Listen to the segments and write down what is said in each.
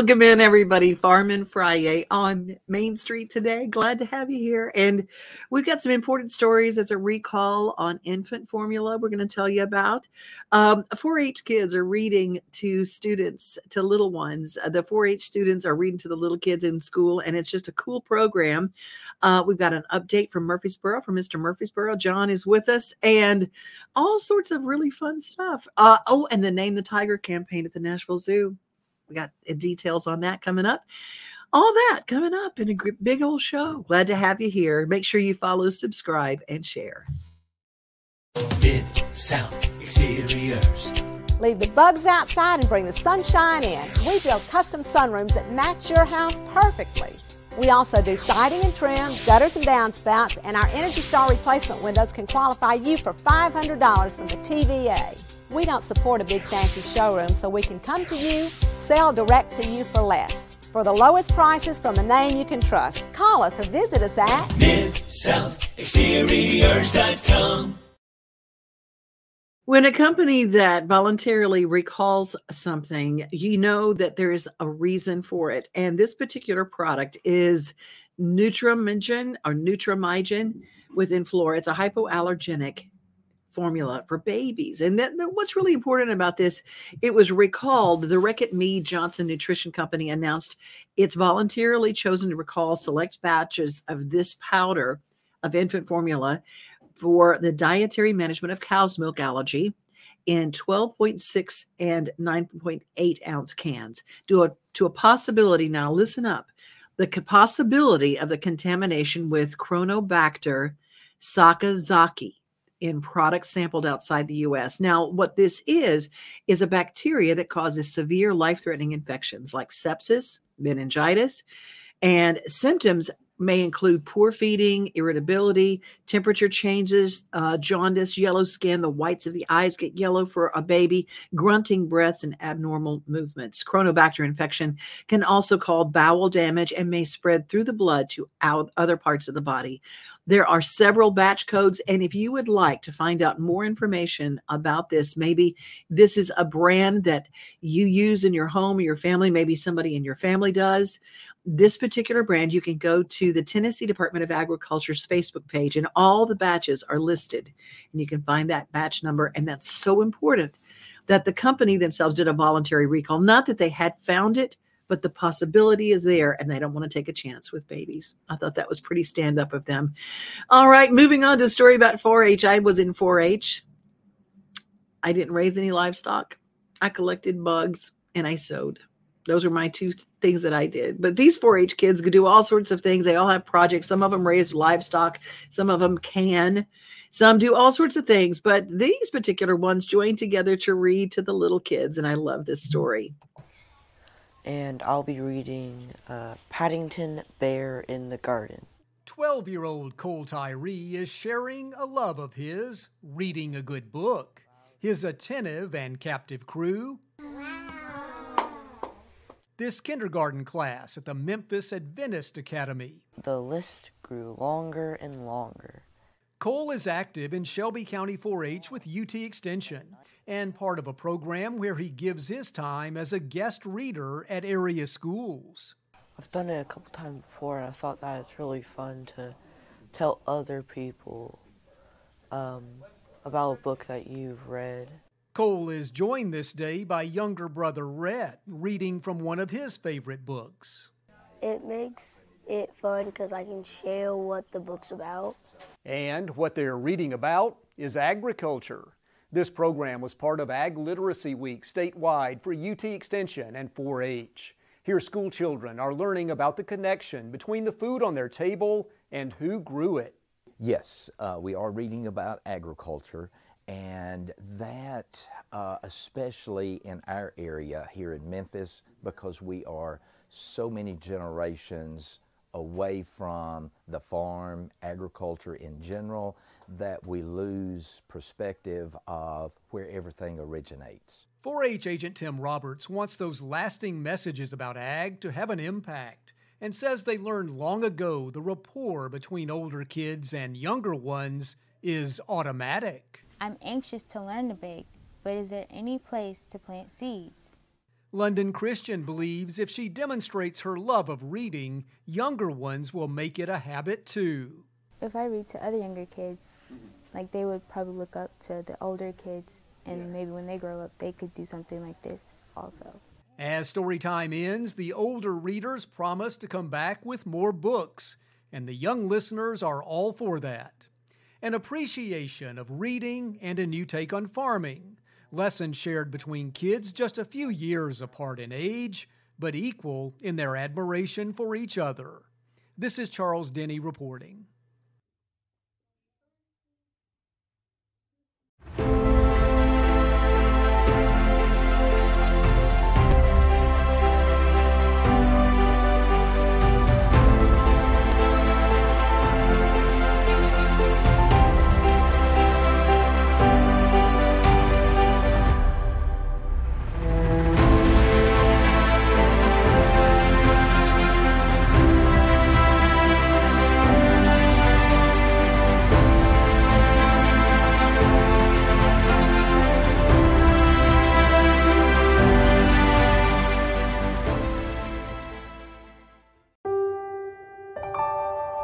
Welcome in, everybody. Farm Friday on Main Street today. Glad to have you here. And we've got some important stories as a recall on infant formula we're going to tell you about. Um, 4 H kids are reading to students, to little ones. Uh, the 4 H students are reading to the little kids in school, and it's just a cool program. Uh, we've got an update from Murfreesboro, from Mr. Murfreesboro. John is with us, and all sorts of really fun stuff. Uh, oh, and the Name the Tiger campaign at the Nashville Zoo. We got uh, details on that coming up. All that coming up in a big old show. Glad to have you here. Make sure you follow, subscribe, and share. Mid South Exteriors. Leave the bugs outside and bring the sunshine in. We build custom sunrooms that match your house perfectly. We also do siding and trim, gutters and downspouts, and our Energy Star replacement windows can qualify you for $500 from the TVA. We don't support a big fancy showroom, so we can come to you, sell direct to you for less. For the lowest prices from a name you can trust, call us or visit us at MidSouthExteriors.com. When a company that voluntarily recalls something, you know that there's a reason for it. And this particular product is Nutramigen or Nutramigen within Enflora. It's a hypoallergenic formula for babies. And then what's really important about this, it was recalled. The Reckitt Mead Johnson Nutrition Company announced it's voluntarily chosen to recall select batches of this powder of infant formula for the dietary management of cow's milk allergy in 12.6 and 9.8 ounce cans to a, to a possibility. Now, listen up the possibility of the contamination with Cronobacter sakazakii in products sampled outside the US. Now, what this is, is a bacteria that causes severe life threatening infections like sepsis, meningitis, and symptoms may include poor feeding, irritability, temperature changes, uh, jaundice, yellow skin, the whites of the eyes get yellow for a baby, grunting breaths, and abnormal movements. Cronobacter infection can also cause bowel damage and may spread through the blood to out other parts of the body. There are several batch codes, and if you would like to find out more information about this, maybe this is a brand that you use in your home or your family, maybe somebody in your family does this particular brand, you can go to the Tennessee Department of Agriculture's Facebook page, and all the batches are listed. And you can find that batch number. And that's so important that the company themselves did a voluntary recall. Not that they had found it, but the possibility is there, and they don't want to take a chance with babies. I thought that was pretty stand up of them. All right, moving on to a story about 4 H. I was in 4 H. I didn't raise any livestock, I collected bugs, and I sewed. Those are my two things that I did. But these 4 H kids could do all sorts of things. They all have projects. Some of them raise livestock, some of them can, some do all sorts of things. But these particular ones join together to read to the little kids. And I love this story. And I'll be reading uh, Paddington Bear in the Garden. 12 year old Cole Tyree is sharing a love of his, reading a good book. His attentive and captive crew this kindergarten class at the Memphis Adventist Academy. The list grew longer and longer. Cole is active in Shelby County 4 H with UT Extension and part of a program where he gives his time as a guest reader at area schools. I've done it a couple times before and I thought that it's really fun to tell other people um, about a book that you've read. Cole is joined this day by younger brother Rhett, reading from one of his favorite books. It makes it fun because I can share what the book's about. And what they're reading about is agriculture. This program was part of Ag Literacy Week statewide for UT Extension and 4 H. Here, school children are learning about the connection between the food on their table and who grew it. Yes, uh, we are reading about agriculture and that, uh, especially in our area here in Memphis, because we are so many generations away from the farm, agriculture in general, that we lose perspective of where everything originates. 4 H agent Tim Roberts wants those lasting messages about ag to have an impact and says they learned long ago the rapport between older kids and younger ones is automatic. I'm anxious to learn to bake, but is there any place to plant seeds? London Christian believes if she demonstrates her love of reading, younger ones will make it a habit too. If I read to other younger kids, like they would probably look up to the older kids, and maybe when they grow up, they could do something like this also. As story time ends, the older readers promise to come back with more books, and the young listeners are all for that. An appreciation of reading and a new take on farming. Lessons shared between kids just a few years apart in age, but equal in their admiration for each other. This is Charles Denny reporting.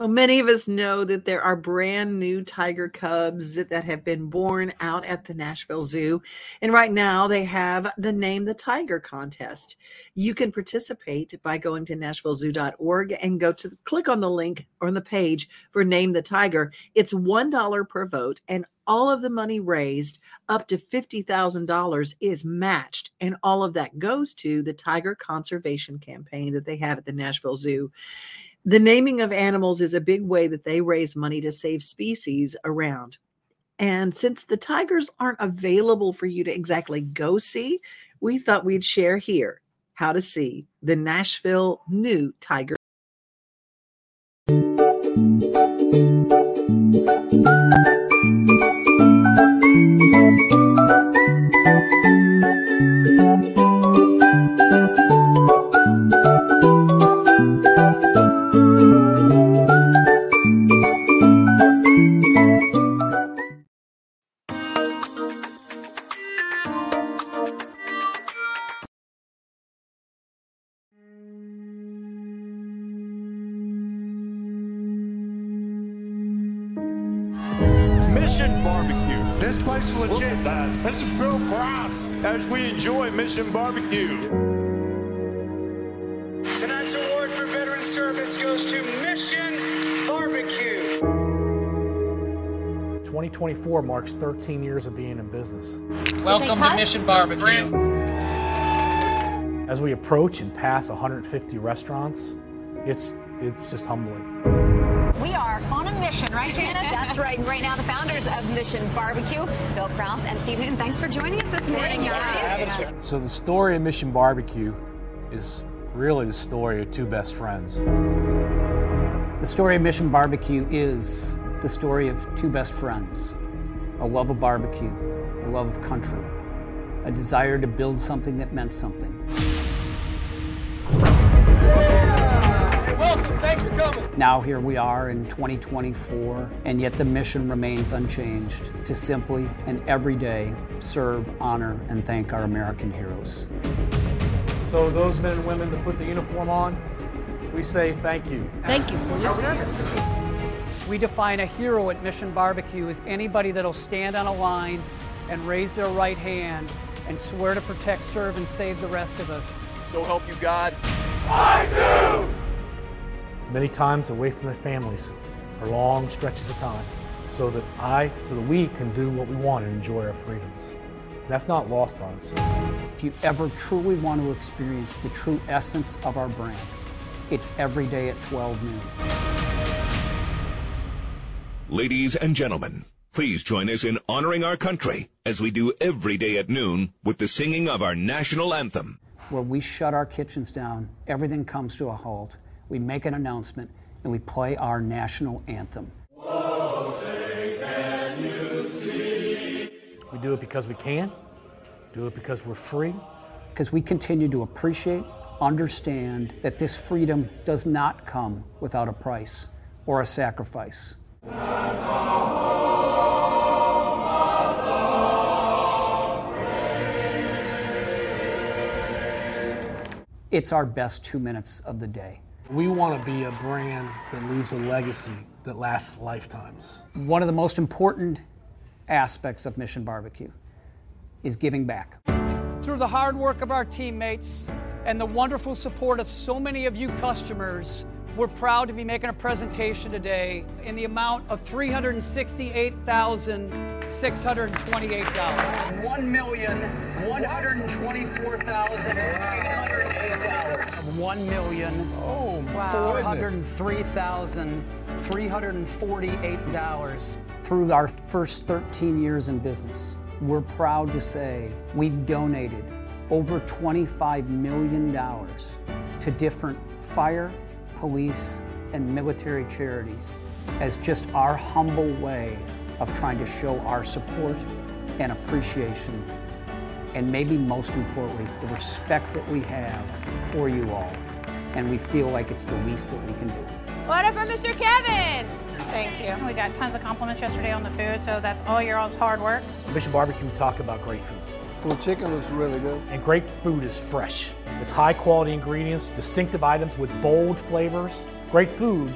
Well, many of us know that there are brand new tiger cubs that have been born out at the Nashville Zoo. And right now they have the Name the Tiger contest. You can participate by going to nashvillezoo.org and go to click on the link on the page for Name the Tiger. It's $1 per vote and all of the money raised up to $50,000 is matched and all of that goes to the tiger conservation campaign that they have at the Nashville Zoo the naming of animals is a big way that they raise money to save species around. And since the tigers aren't available for you to exactly go see, we thought we'd share here how to see the Nashville new tiger. Enjoy Mission Barbecue. Tonight's award for veteran service goes to Mission Barbecue. 2024 marks 13 years of being in business. Welcome to Mission Barbecue. As we approach and pass 150 restaurants, it's it's just humbling. Right, Janet? That's right. And right now, the founders of Mission Barbecue, Bill Kraus and Steve Newton, thanks for joining us this morning. Yeah. So the story of Mission Barbecue is really the story of two best friends. The story of Mission Barbecue is the story of two best friends a love of barbecue, a love of country, a desire to build something that meant something. Welcome. Thanks for coming. Now, here we are in 2024, and yet the mission remains unchanged to simply and every day serve, honor, and thank our American heroes. So those men and women that put the uniform on, we say thank you. Thank you for your service. We define a hero at Mission Barbecue as anybody that'll stand on a line and raise their right hand and swear to protect, serve, and save the rest of us. So help you God. I do! Many times away from their families for long stretches of time, so that I, so that we can do what we want and enjoy our freedoms. That's not lost on us. If you ever truly want to experience the true essence of our brand, it's every day at 12 noon. Ladies and gentlemen, please join us in honoring our country as we do every day at noon with the singing of our national anthem. where we shut our kitchens down, everything comes to a halt, we make an announcement, and we play our national anthem. We do it because we can, do it because we're free. Because we continue to appreciate, understand that this freedom does not come without a price or a sacrifice. It's our best two minutes of the day. We want to be a brand that leaves a legacy that lasts lifetimes. One of the most important aspects of Mission Barbecue is giving back. Through the hard work of our teammates and the wonderful support of so many of you customers, we're proud to be making a presentation today in the amount of $368,628. One million one million oh four hundred three thousand three hundred forty-eight dollars. Through our first 13 years in business, we're proud to say we've donated over $25 million to different fire, police, and military charities as just our humble way of trying to show our support and appreciation, and maybe most importantly, the respect that we have for you all. And we feel like it's the least that we can do. What up for Mr. Kevin? Thank you. We got tons of compliments yesterday on the food, so that's all your all's hard work. Mission Barbecue, we talk about great food. The chicken looks really good. And great food is fresh. It's high quality ingredients, distinctive items with bold flavors. Great food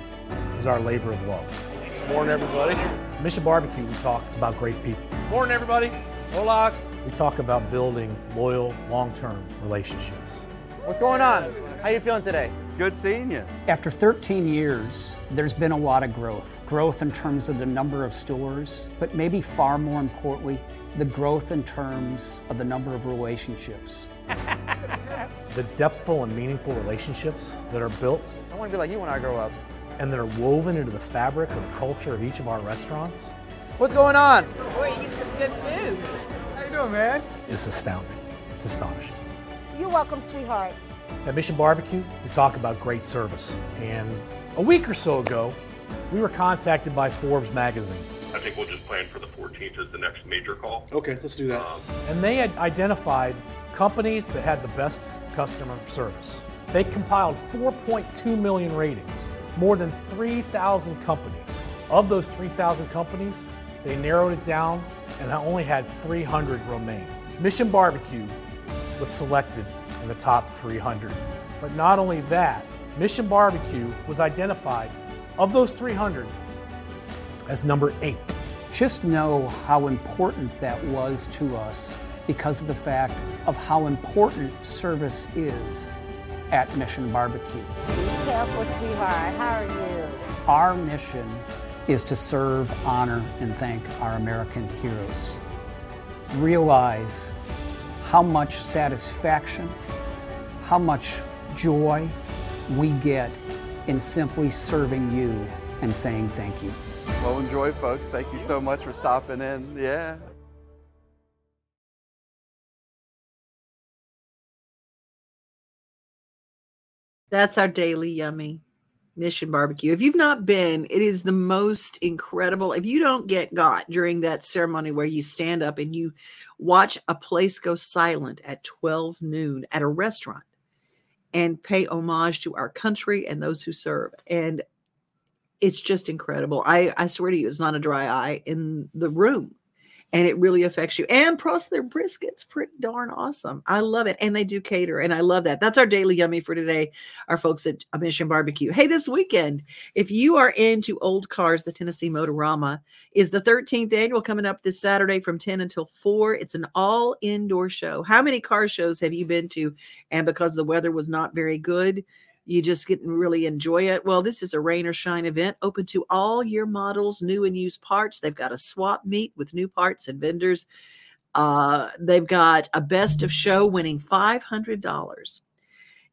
is our labor of love. Morning, everybody. Mission Barbecue, we talk about great people. Morning, everybody. Hola. We talk about building loyal, long-term relationships. What's going on? How you feeling today? Good seeing you. After 13 years, there's been a lot of growth. Growth in terms of the number of stores, but maybe far more importantly, the growth in terms of the number of relationships. the depthful and meaningful relationships that are built I want to be like you when I grow up. and that are woven into the fabric of the culture of each of our restaurants What's going on? Boy, you some good food. How doing, man? is astounding. It's astonishing. You're welcome, sweetheart. At Mission Barbecue, we talk about great service. And a week or so ago, we were contacted by Forbes magazine. I think we'll just plan for the 14th as the next major call. Okay, let's do that. Um, And they had identified companies that had the best customer service. They compiled 4.2 million ratings, more than 3,000 companies. Of those 3,000 companies, they narrowed it down and I only had 300 remain. Mission Barbecue was selected in the top 300. But not only that, Mission Barbecue was identified of those 300 as number eight. Just know how important that was to us because of the fact of how important service is at Mission Barbecue. Be careful, sweetheart. How are you? Our mission is to serve, honor, and thank our American heroes. Realize how much satisfaction, how much joy we get in simply serving you and saying thank you. Well, enjoy, folks. Thank you so much for stopping in. Yeah. That's our daily yummy Mission Barbecue. If you've not been, it is the most incredible. If you don't get got during that ceremony where you stand up and you watch a place go silent at 12 noon at a restaurant and pay homage to our country and those who serve. And it's just incredible. I, I swear to you, it's not a dry eye in the room. And it really affects you. And plus, their brisket's pretty darn awesome. I love it. And they do cater. And I love that. That's our daily yummy for today, our folks at Mission Barbecue. Hey, this weekend, if you are into old cars, the Tennessee Motorama is the 13th annual coming up this Saturday from 10 until 4. It's an all indoor show. How many car shows have you been to? And because the weather was not very good, you just get and really enjoy it. Well, this is a rain or shine event open to all year models, new and used parts. They've got a swap meet with new parts and vendors. Uh, they've got a best of show winning $500.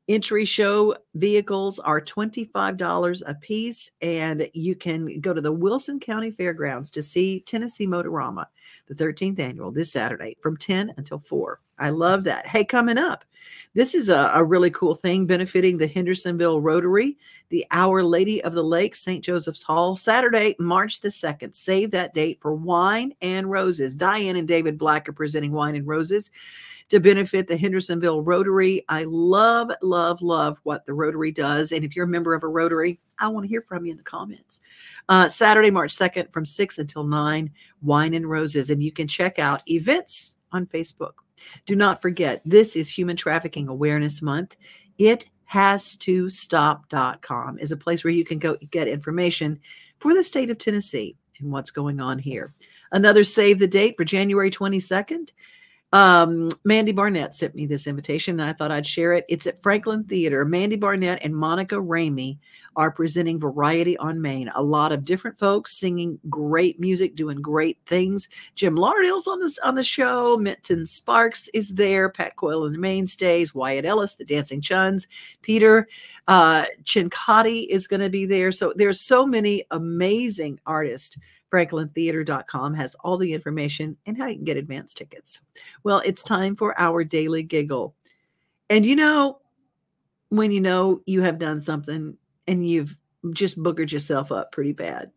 Entry show vehicles are $25 a piece, and you can go to the Wilson County Fairgrounds to see Tennessee Motorama, the 13th annual, this Saturday from 10 until 4. I love that. Hey, coming up, this is a, a really cool thing benefiting the Hendersonville Rotary, the Our Lady of the Lake, St. Joseph's Hall, Saturday, March the 2nd. Save that date for Wine and Roses. Diane and David Black are presenting Wine and Roses to benefit the Hendersonville Rotary. I love, love, love what the Rotary does. And if you're a member of a Rotary, I want to hear from you in the comments. Uh, Saturday, March 2nd from 6 until 9, Wine and Roses. And you can check out events on Facebook. Do not forget, this is Human Trafficking Awareness Month. It has to stop.com is a place where you can go get information for the state of Tennessee and what's going on here. Another save the date for January 22nd. Um, Mandy Barnett sent me this invitation and I thought I'd share it. It's at Franklin Theater. Mandy Barnett and Monica Ramey are presenting Variety on Main. A lot of different folks singing great music, doing great things. Jim Lauderdale's on this on the show. Minton Sparks is there. Pat Coyle and the Mainstays. Wyatt Ellis, the Dancing Chuns. Peter uh, Cincotti is going to be there. So there's so many amazing artists franklintheater.com has all the information and how you can get advance tickets. Well, it's time for our daily giggle. And you know, when you know you have done something and you've just boogered yourself up pretty bad,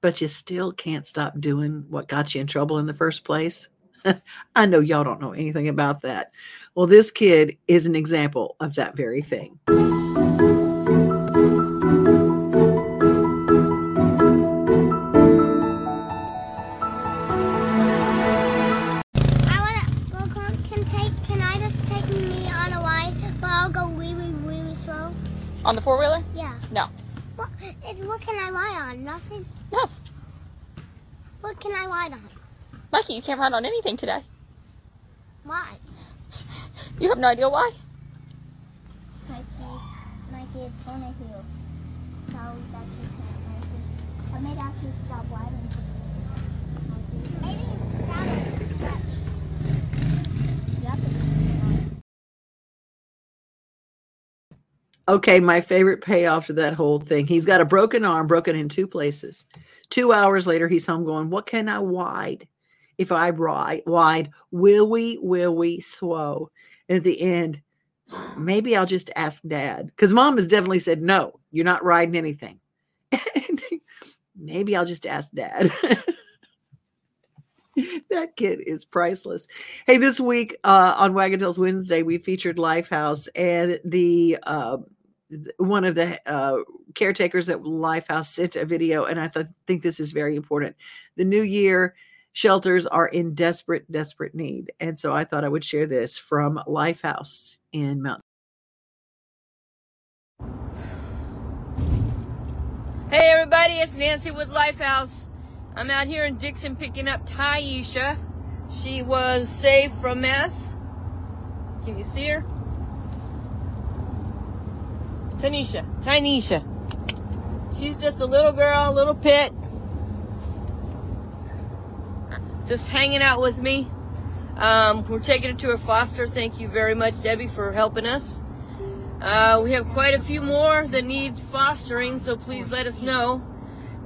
but you still can't stop doing what got you in trouble in the first place. I know y'all don't know anything about that. Well, this kid is an example of that very thing. On the four wheeler? Yeah. No. What? What can I ride on? Nothing. No. What can I ride on? Mikey, you can't ride on anything today. Why? You have no idea why? Mikey, Mikey, it's gonna heal. No, it's actually can't, Mikey. I may actually stop riding. Maybe it's down. Yep. Okay, my favorite payoff to that whole thing. He's got a broken arm, broken in two places. Two hours later, he's home going, What can I wide? If I ride wide, will we, will we, swow? And at the end, maybe I'll just ask dad. Because mom has definitely said, No, you're not riding anything. maybe I'll just ask dad. that kid is priceless. Hey, this week uh, on Wagon Tales Wednesday, we featured Lifehouse, and the uh, one of the uh, caretakers at Lifehouse sent a video, and I th- think this is very important. The new year shelters are in desperate, desperate need, and so I thought I would share this from Lifehouse in Mount. Hey everybody, it's Nancy with Lifehouse. I'm out here in Dickson picking up Taisha. She was saved from mess. Can you see her? Tanisha, Tanisha. She's just a little girl, a little pit. Just hanging out with me. Um, we're taking her to her foster. Thank you very much, Debbie, for helping us. Uh, we have quite a few more that need fostering, so please let us know.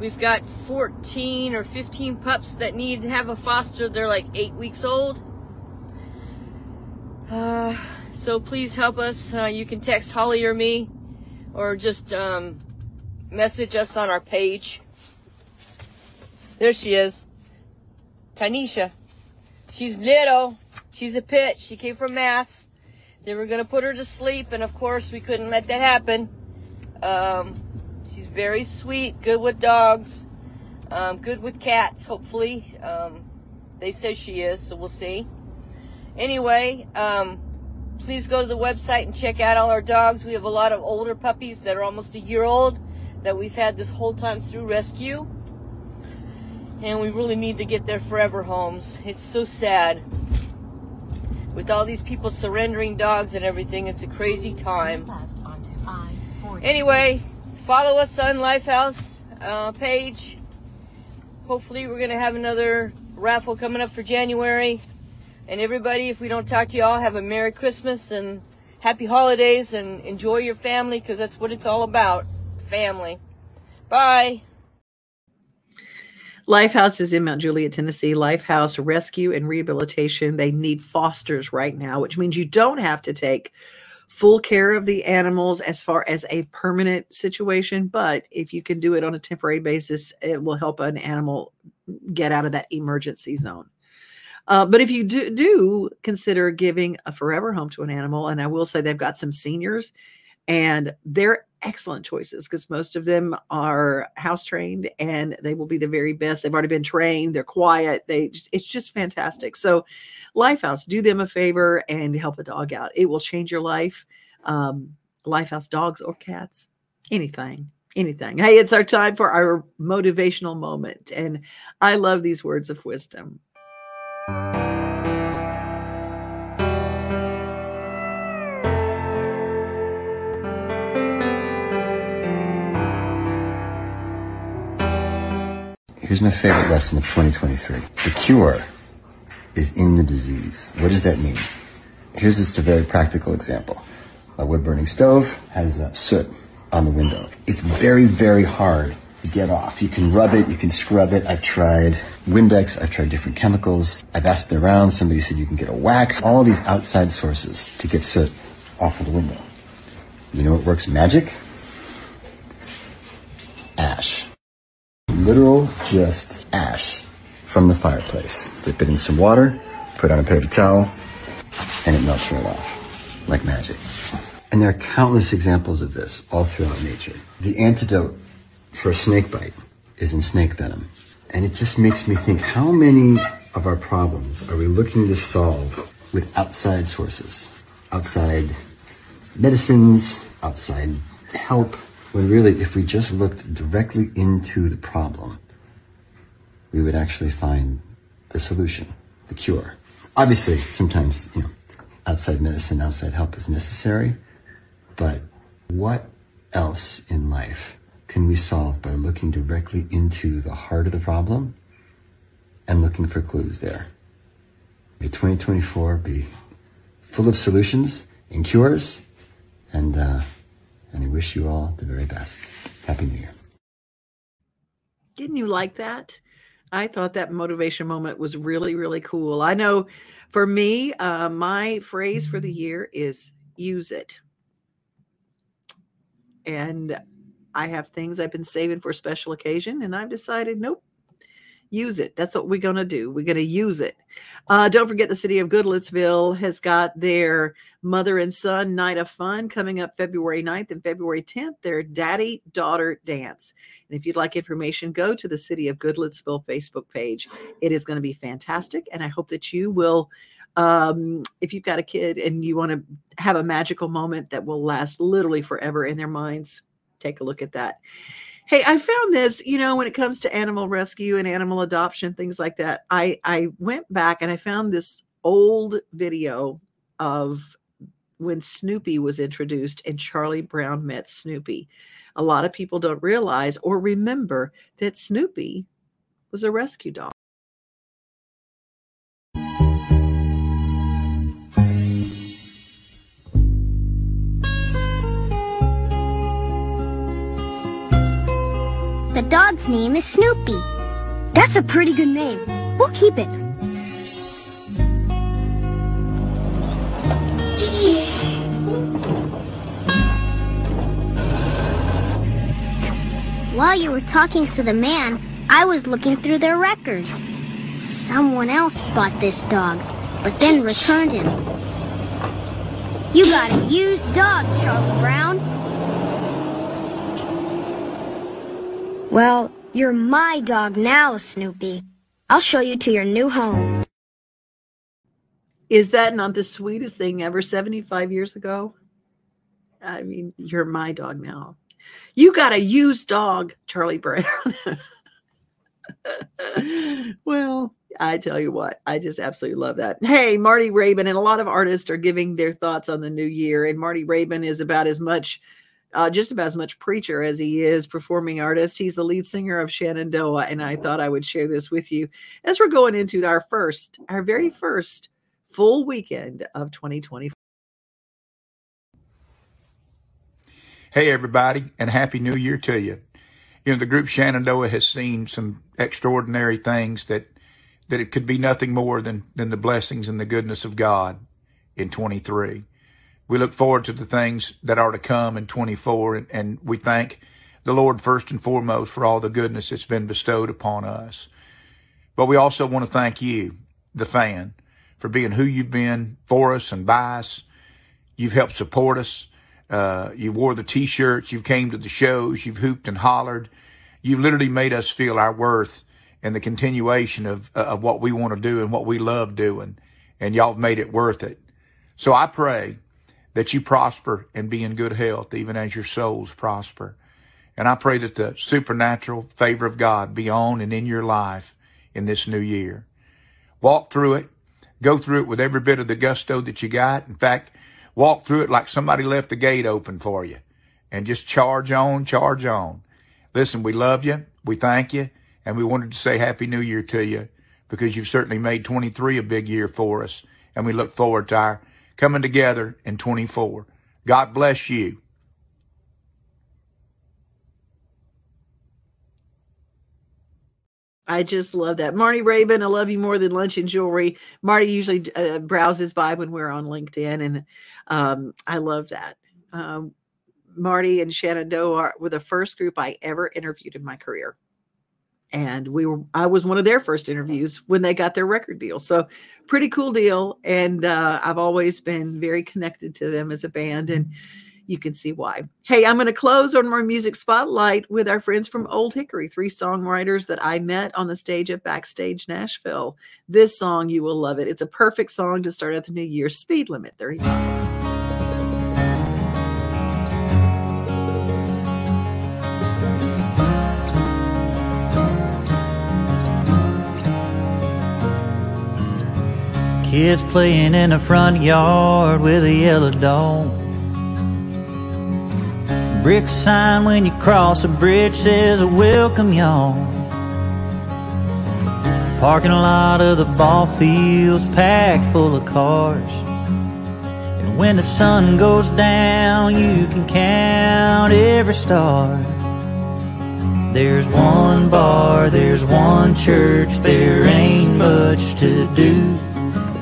We've got 14 or 15 pups that need to have a foster. They're like eight weeks old. Uh, so please help us. Uh, you can text Holly or me, or just um, message us on our page. There she is. Tanisha. She's little. She's a pit. She came from Mass. They were going to put her to sleep, and of course, we couldn't let that happen. Um, she's very sweet, good with dogs, um, good with cats, hopefully. Um, they say she is, so we'll see. Anyway, um, please go to the website and check out all our dogs. We have a lot of older puppies that are almost a year old that we've had this whole time through rescue. And we really need to get their forever homes. It's so sad with all these people surrendering dogs and everything. It's a crazy time. Anyway, follow us on Lifehouse uh, page. Hopefully, we're going to have another raffle coming up for January. And everybody, if we don't talk to you all, have a Merry Christmas and happy holidays and enjoy your family because that's what it's all about family. Bye. Lifehouse is in Mount Juliet, Tennessee. Lifehouse Rescue and Rehabilitation. They need fosters right now, which means you don't have to take full care of the animals as far as a permanent situation. But if you can do it on a temporary basis, it will help an animal get out of that emergency zone. Uh, but if you do, do consider giving a forever home to an animal, and I will say they've got some seniors and they're excellent choices because most of them are house trained and they will be the very best. They've already been trained they're quiet they just, it's just fantastic. So lifehouse do them a favor and help a dog out. It will change your life um, lifehouse dogs or cats anything anything. Hey it's our time for our motivational moment and i love these words of wisdom Here's my favorite lesson of 2023. The cure is in the disease. What does that mean? Here's just a very practical example. A wood burning stove has a soot on the window. It's very, very hard get off. You can rub it, you can scrub it. I've tried Windex, I've tried different chemicals. I've asked around, somebody said you can get a wax, all these outside sources to get soot off of the window. You know what works magic? Ash literal just ash from the fireplace. Dip it in some water, put on a paper towel, and it melts right off like magic. And there are countless examples of this all throughout nature. The antidote for a snake bite is in snake venom. And it just makes me think how many of our problems are we looking to solve with outside sources? Outside medicines, outside help, when really, if we just looked directly into the problem, we would actually find the solution, the cure. Obviously, sometimes, you know, outside medicine, outside help is necessary, but what else in life can we solve by looking directly into the heart of the problem and looking for clues there? May 2024 be full of solutions and cures and, uh, and I wish you all the very best. Happy New Year. Didn't you like that? I thought that motivation moment was really, really cool. I know for me, uh, my phrase for the year is use it. And I have things I've been saving for special occasion, and I've decided, nope, use it. That's what we're going to do. We're going to use it. Uh, don't forget the city of Goodlettsville has got their mother and son night of fun coming up February 9th and February 10th, their daddy daughter dance. And if you'd like information, go to the city of Goodlettsville Facebook page. It is going to be fantastic. And I hope that you will. Um, if you've got a kid and you want to have a magical moment that will last literally forever in their minds, take a look at that. Hey, I found this, you know, when it comes to animal rescue and animal adoption, things like that. I I went back and I found this old video of when Snoopy was introduced and Charlie Brown met Snoopy. A lot of people don't realize or remember that Snoopy was a rescue dog. The dog's name is Snoopy. That's a pretty good name. We'll keep it. While you were talking to the man, I was looking through their records. Someone else bought this dog, but then returned him. You got a used dog, Charlie Brown. Well, you're my dog now, Snoopy. I'll show you to your new home. Is that not the sweetest thing ever 75 years ago? I mean, you're my dog now. You got a used dog, Charlie Brown. well, I tell you what, I just absolutely love that. Hey, Marty Raybon, and a lot of artists are giving their thoughts on the new year, and Marty Raybon is about as much uh, just about as much preacher as he is performing artist. He's the lead singer of Shenandoah, and I thought I would share this with you as we're going into our first, our very first full weekend of 2024. Hey, everybody, and Happy New Year to you. You know, the group Shenandoah has seen some extraordinary things that, that it could be nothing more than, than the blessings and the goodness of God in 23. We look forward to the things that are to come in 24, and, and we thank the Lord first and foremost for all the goodness that's been bestowed upon us. But we also want to thank you, the fan, for being who you've been for us and by us. You've helped support us. Uh, you wore the t-shirts. You've came to the shows. You've hooped and hollered. You've literally made us feel our worth and the continuation of, of what we want to do and what we love doing. And y'all have made it worth it. So I pray that you prosper and be in good health, even as your souls prosper. And I pray that the supernatural favor of God be on and in your life in this new year. Walk through it. Go through it with every bit of the gusto that you got. In fact, walk through it like somebody left the gate open for you and just charge on, charge on. Listen, we love you. We thank you. And we wanted to say Happy New Year to you because you've certainly made 23 a big year for us. And we look forward to our coming together in 24. God bless you. I just love that. Marty Raybon, I love you more than lunch and jewelry. Marty usually uh, browses by when we're on LinkedIn, and um, I love that. Um, Marty and Shannon Shenandoah were the first group I ever interviewed in my career. And we were, I was one of their first interviews when they got their record deal. So, pretty cool deal. And uh, I've always been very connected to them as a band. And you can see why. Hey, I'm going to close on my music spotlight with our friends from Old Hickory, three songwriters that I met on the stage at Backstage Nashville. This song, you will love it. It's a perfect song to start at the new year. Speed limit 35. Kids playing in the front yard with a yellow dog. Brick sign when you cross a bridge says welcome y'all. Parking lot of the ball fields packed full of cars. And when the sun goes down, you can count every star. There's one bar, there's one church, there ain't much to do.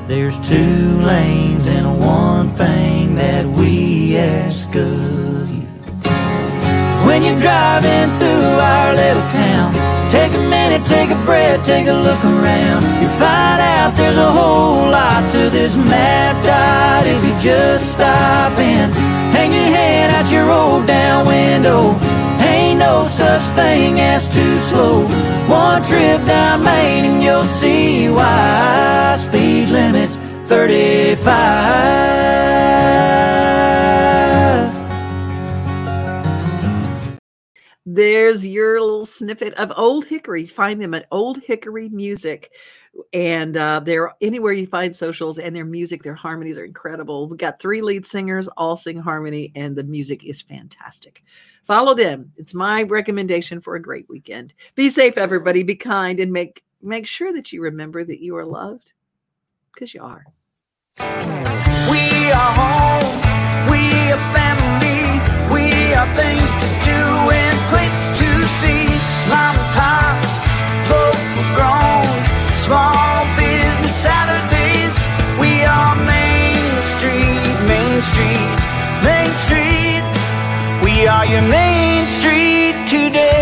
There's two lanes and one thing that we ask of you. When you're driving through our little town, take a minute, take a breath, take a look around. You find out there's a whole lot to this map dot if you just stop and hang your head out your rolled down window. No such thing as too slow. One trip down Main and you'll see why speed limits 35. There's your little snippet of Old Hickory. Find them at Old Hickory Music. And uh, they're anywhere you find socials and their music, their harmonies are incredible. We've got three lead singers, all sing harmony, and the music is fantastic. Follow them. It's my recommendation for a great weekend. Be safe, everybody. Be kind and make make sure that you remember that you are loved because you are. We are home. We are family. We are things to do and place to see. Mom and pops, local grown, small business Saturdays. We are Main Street, Main Street, Main Street. We are your Main Street too.